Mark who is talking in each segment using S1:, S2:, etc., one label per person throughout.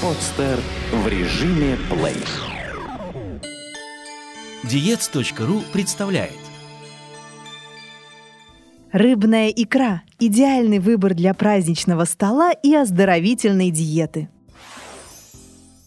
S1: Подстер в режиме плей.
S2: Диец.ру представляет
S3: Рыбная икра – идеальный выбор для праздничного стола и оздоровительной диеты.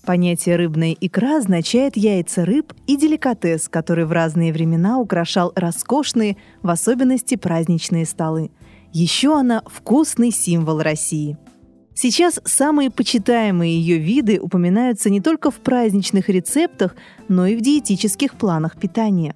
S3: Понятие «рыбная икра» означает яйца рыб и деликатес, который в разные времена украшал роскошные, в особенности праздничные столы. Еще она – вкусный символ России – Сейчас самые почитаемые ее виды упоминаются не только в праздничных рецептах, но и в диетических планах питания.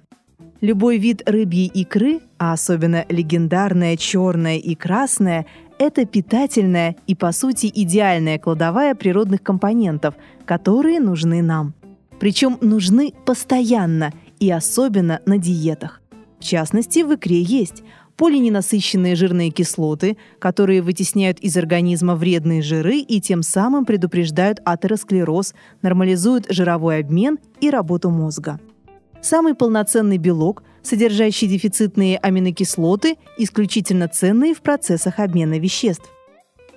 S3: Любой вид рыбьей икры, а особенно легендарная черная и красная, это питательная и, по сути, идеальная кладовая природных компонентов, которые нужны нам. Причем нужны постоянно и особенно на диетах. В частности, в икре есть полиненасыщенные жирные кислоты, которые вытесняют из организма вредные жиры и тем самым предупреждают атеросклероз, нормализуют жировой обмен и работу мозга. Самый полноценный белок, содержащий дефицитные аминокислоты, исключительно ценные в процессах обмена веществ.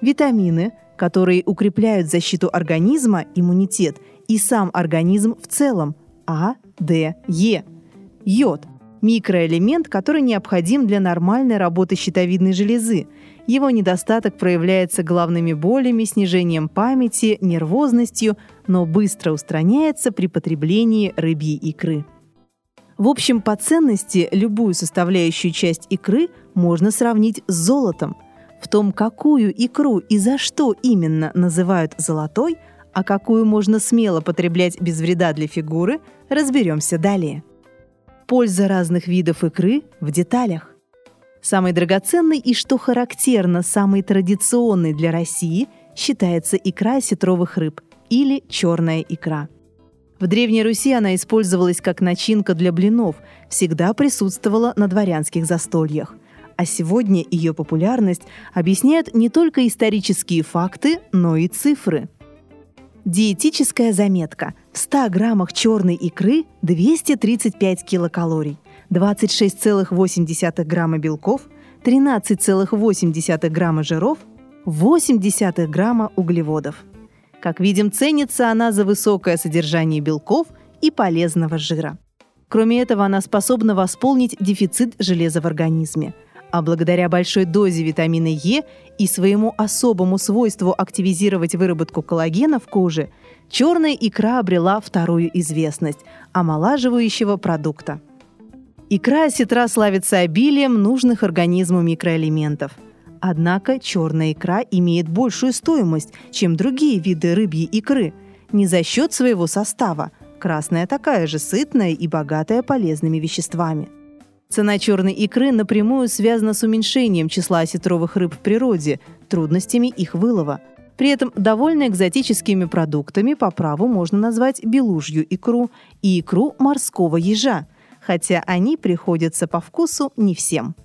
S3: Витамины, которые укрепляют защиту организма, иммунитет и сам организм в целом – А, Д, Е. Йод – микроэлемент, который необходим для нормальной работы щитовидной железы. Его недостаток проявляется головными болями, снижением памяти, нервозностью, но быстро устраняется при потреблении рыбьей икры. В общем, по ценности любую составляющую часть икры можно сравнить с золотом. В том, какую икру и за что именно называют золотой, а какую можно смело потреблять без вреда для фигуры, разберемся далее. Польза разных видов икры в деталях. Самый драгоценный и, что характерно, самый традиционный для России считается икра осетровых рыб или черная икра. В Древней Руси она использовалась как начинка для блинов, всегда присутствовала на дворянских застольях. А сегодня ее популярность объясняют не только исторические факты, но и цифры – Диетическая заметка. В 100 граммах черной икры 235 килокалорий, 26,8 грамма белков, 13,8 грамма жиров, 0,8 грамма углеводов. Как видим, ценится она за высокое содержание белков и полезного жира. Кроме этого, она способна восполнить дефицит железа в организме – а благодаря большой дозе витамина Е и своему особому свойству активизировать выработку коллагена в коже, черная икра обрела вторую известность – омолаживающего продукта. Икра осетра славится обилием нужных организму микроэлементов. Однако черная икра имеет большую стоимость, чем другие виды рыбьей икры, не за счет своего состава. Красная такая же сытная и богатая полезными веществами – Цена черной икры напрямую связана с уменьшением числа осетровых рыб в природе, трудностями их вылова. При этом довольно экзотическими продуктами по праву можно назвать белужью икру и икру морского ежа, хотя они приходятся по вкусу не всем.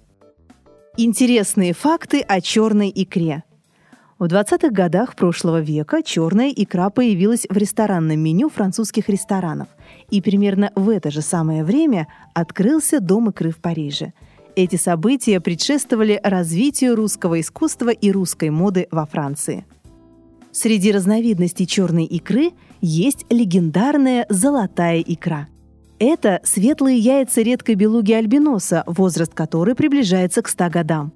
S3: Интересные факты о черной икре – в 20-х годах прошлого века черная икра появилась в ресторанном меню французских ресторанов, и примерно в это же самое время открылся Дом икры в Париже. Эти события предшествовали развитию русского искусства и русской моды во Франции. Среди разновидностей черной икры есть легендарная золотая икра. Это светлые яйца редкой белуги альбиноса, возраст которой приближается к 100 годам.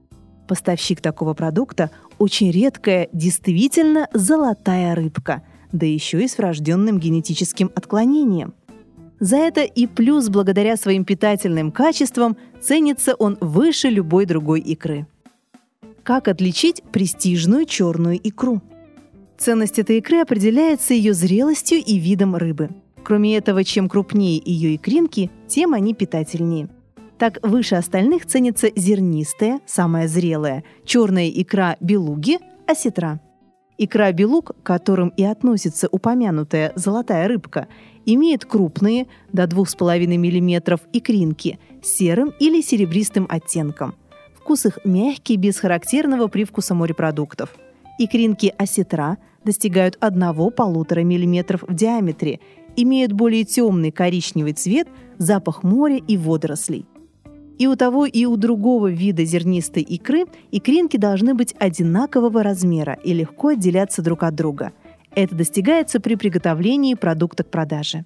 S3: Поставщик такого продукта – очень редкая, действительно золотая рыбка, да еще и с врожденным генетическим отклонением. За это и плюс благодаря своим питательным качествам ценится он выше любой другой икры. Как отличить престижную черную икру? Ценность этой икры определяется ее зрелостью и видом рыбы. Кроме этого, чем крупнее ее икринки, тем они питательнее – так выше остальных ценится зернистая, самая зрелая, черная икра белуги, осетра. Икра белуг, к которым и относится упомянутая золотая рыбка, имеет крупные, до 2,5 мм, икринки с серым или серебристым оттенком. Вкус их мягкий, без характерного привкуса морепродуктов. Икринки осетра достигают 1-1,5 мм в диаметре, имеют более темный коричневый цвет, запах моря и водорослей – и у того, и у другого вида зернистой икры икринки должны быть одинакового размера и легко отделяться друг от друга. Это достигается при приготовлении продукта к продаже.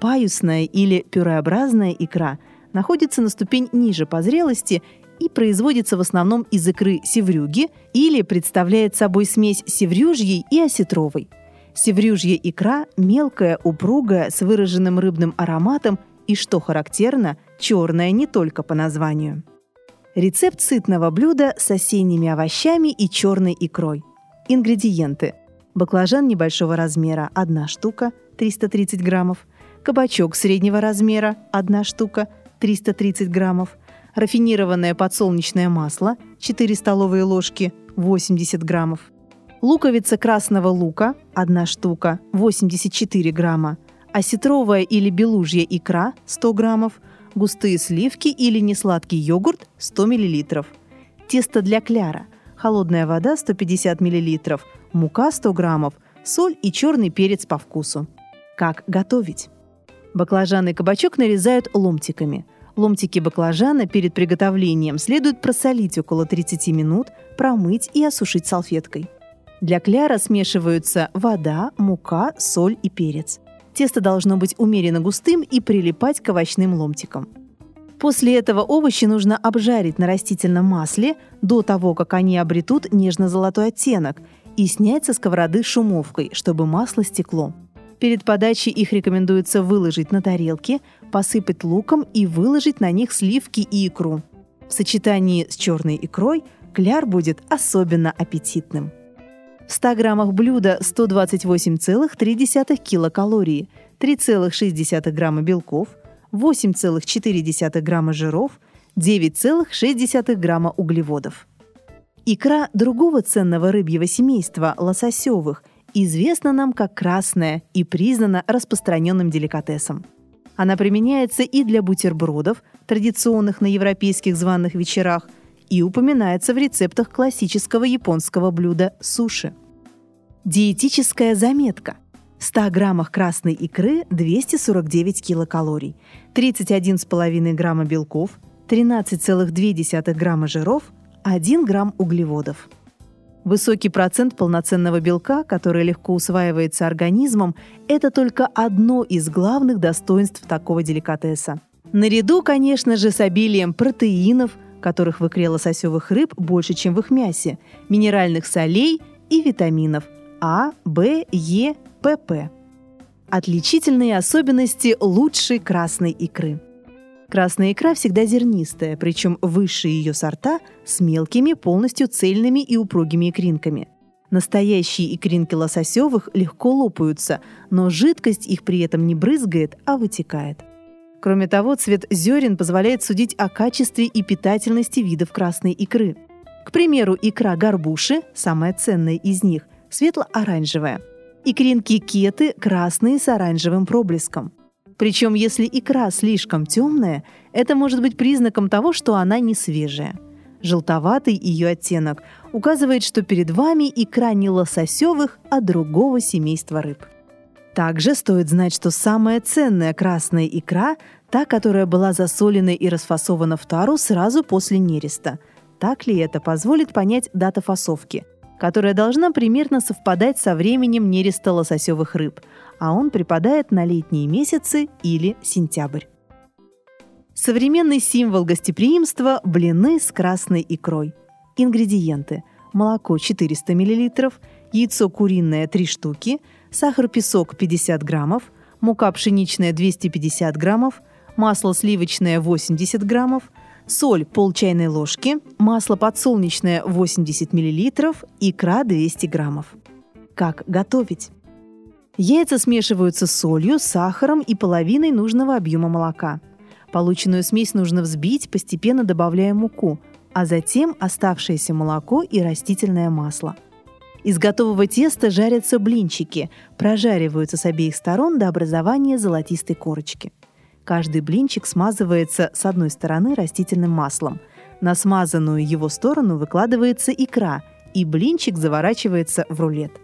S3: Паюсная или пюреобразная икра находится на ступень ниже по зрелости и производится в основном из икры севрюги или представляет собой смесь севрюжьей и осетровой. Севрюжья икра мелкая, упругая, с выраженным рыбным ароматом и, что характерно, черная не только по названию. Рецепт сытного блюда с осенними овощами и черной икрой. Ингредиенты. Баклажан небольшого размера – 1 штука, 330 граммов. Кабачок среднего размера – 1 штука, 330 граммов – рафинированное подсолнечное масло 4 столовые ложки 80 граммов, луковица красного лука 1 штука 84 грамма, осетровая или белужья икра 100 граммов, густые сливки или несладкий йогурт 100 миллилитров, тесто для кляра, холодная вода 150 миллилитров, мука 100 граммов, соль и черный перец по вкусу. Как готовить? Баклажаны и кабачок нарезают ломтиками – Ломтики баклажана перед приготовлением следует просолить около 30 минут, промыть и осушить салфеткой. Для кляра смешиваются вода, мука, соль и перец. Тесто должно быть умеренно густым и прилипать к овощным ломтикам. После этого овощи нужно обжарить на растительном масле до того, как они обретут нежно-золотой оттенок, и снять со сковороды шумовкой, чтобы масло стекло. Перед подачей их рекомендуется выложить на тарелки, посыпать луком и выложить на них сливки и икру. В сочетании с черной икрой кляр будет особенно аппетитным. В 100 граммах блюда 128,3 килокалории, 3,6 грамма белков, 8,4 грамма жиров, 9,6 грамма углеводов. Икра другого ценного рыбьего семейства, лососевых – известна нам как красная и признана распространенным деликатесом. Она применяется и для бутербродов, традиционных на европейских званых вечерах, и упоминается в рецептах классического японского блюда суши. Диетическая заметка. В 100 граммах красной икры 249 килокалорий, 31,5 грамма белков, 13,2 грамма жиров, 1 грамм углеводов – Высокий процент полноценного белка, который легко усваивается организмом, это только одно из главных достоинств такого деликатеса. Наряду, конечно же, с обилием протеинов, которых в икре лососевых рыб больше, чем в их мясе, минеральных солей и витаминов А, В, Е, ПП. Отличительные особенности лучшей красной икры – Красная икра всегда зернистая, причем высшие ее сорта с мелкими, полностью цельными и упругими икринками. Настоящие икринки лососевых легко лопаются, но жидкость их при этом не брызгает, а вытекает. Кроме того, цвет зерен позволяет судить о качестве и питательности видов красной икры. К примеру, икра горбуши, самая ценная из них, светло-оранжевая. Икринки кеты красные с оранжевым проблеском. Причем, если икра слишком темная, это может быть признаком того, что она не свежая. Желтоватый ее оттенок указывает, что перед вами икра не лососевых, а другого семейства рыб. Также стоит знать, что самая ценная красная икра – та, которая была засолена и расфасована в тару сразу после нереста. Так ли это позволит понять дата фасовки, которая должна примерно совпадать со временем нереста лососевых рыб – а он припадает на летние месяцы или сентябрь. Современный символ гостеприимства – блины с красной икрой. Ингредиенты – молоко 400 мл, яйцо куриное 3 штуки, сахар-песок 50 граммов, мука пшеничная 250 граммов, масло сливочное 80 граммов, соль пол чайной ложки, масло подсолнечное 80 мл, икра 200 граммов. Как готовить? Яйца смешиваются с солью, сахаром и половиной нужного объема молока. Полученную смесь нужно взбить, постепенно добавляя муку, а затем оставшееся молоко и растительное масло. Из готового теста жарятся блинчики, прожариваются с обеих сторон до образования золотистой корочки. Каждый блинчик смазывается с одной стороны растительным маслом. На смазанную его сторону выкладывается икра, и блинчик заворачивается в рулет –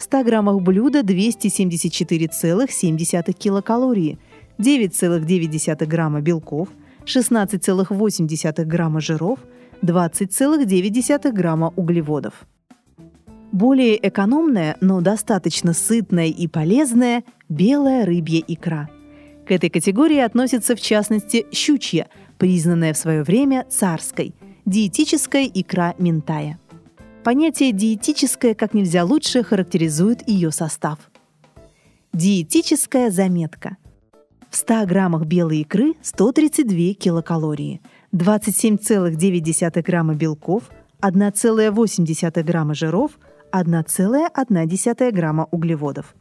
S3: 100 граммах блюда 274,7 килокалории, 9,9 грамма белков, 16,8 грамма жиров, 20,9 грамма углеводов. Более экономная, но достаточно сытная и полезная – белая рыбья икра. К этой категории относится в частности щучья, признанная в свое время царской, диетическая икра ментая. Понятие «диетическое» как нельзя лучше характеризует ее состав. Диетическая заметка. В 100 граммах белой икры 132 килокалории, 27,9 грамма белков, 1,8 грамма жиров, 1,1 грамма углеводов.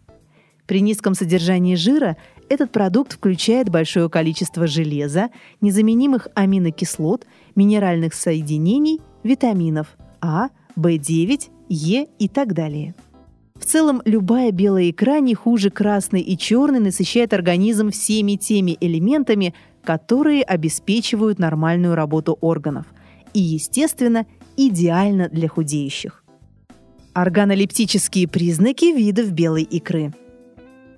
S3: При низком содержании жира этот продукт включает большое количество железа, незаменимых аминокислот, минеральных соединений, витаминов А, В9, Е и так далее. В целом, любая белая икра не хуже красной и черной насыщает организм всеми теми элементами, которые обеспечивают нормальную работу органов. И, естественно, идеально для худеющих. Органолептические признаки видов белой икры.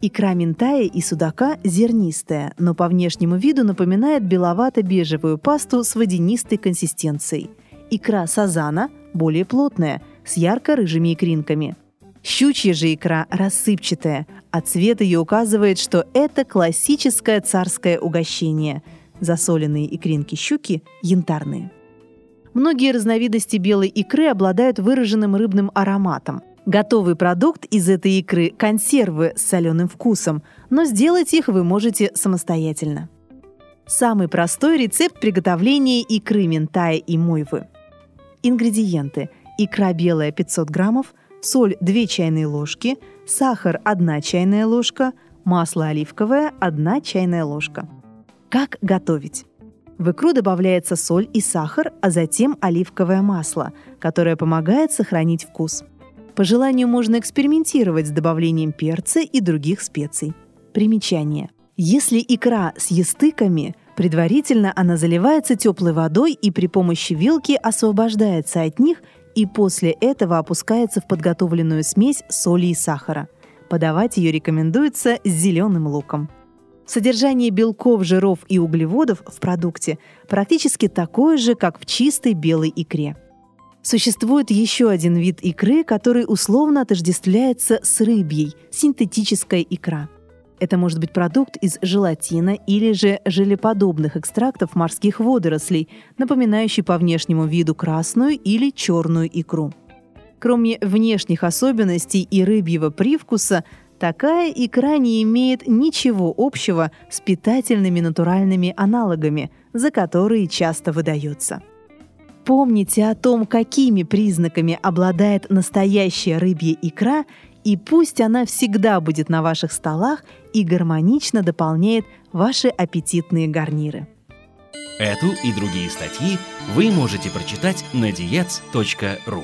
S3: Икра ментая и судака зернистая, но по внешнему виду напоминает беловато-бежевую пасту с водянистой консистенцией. Икра сазана более плотная, с ярко-рыжими икринками. Щучья же икра рассыпчатая, а цвет ее указывает, что это классическое царское угощение. Засоленные икринки щуки янтарные. Многие разновидности белой икры обладают выраженным рыбным ароматом. Готовый продукт из этой икры – консервы с соленым вкусом, но сделать их вы можете самостоятельно. Самый простой рецепт приготовления икры ментая и мойвы. Ингредиенты. Икра белая 500 граммов, соль 2 чайные ложки, сахар 1 чайная ложка, масло оливковое 1 чайная ложка. Как готовить? В икру добавляется соль и сахар, а затем оливковое масло, которое помогает сохранить вкус. По желанию можно экспериментировать с добавлением перца и других специй. Примечание. Если икра с естыками, предварительно она заливается теплой водой и при помощи вилки освобождается от них и после этого опускается в подготовленную смесь соли и сахара. Подавать ее рекомендуется с зеленым луком. Содержание белков, жиров и углеводов в продукте практически такое же, как в чистой белой икре. Существует еще один вид икры, который условно отождествляется с рыбьей – синтетическая икра. Это может быть продукт из желатина или же желеподобных экстрактов морских водорослей, напоминающий по внешнему виду красную или черную икру. Кроме внешних особенностей и рыбьего привкуса, Такая икра не имеет ничего общего с питательными натуральными аналогами, за которые часто выдается. Помните о том, какими признаками обладает настоящая рыбья икра, и пусть она всегда будет на ваших столах и гармонично дополняет ваши аппетитные гарниры.
S2: Эту и другие статьи вы можете прочитать на diets.ru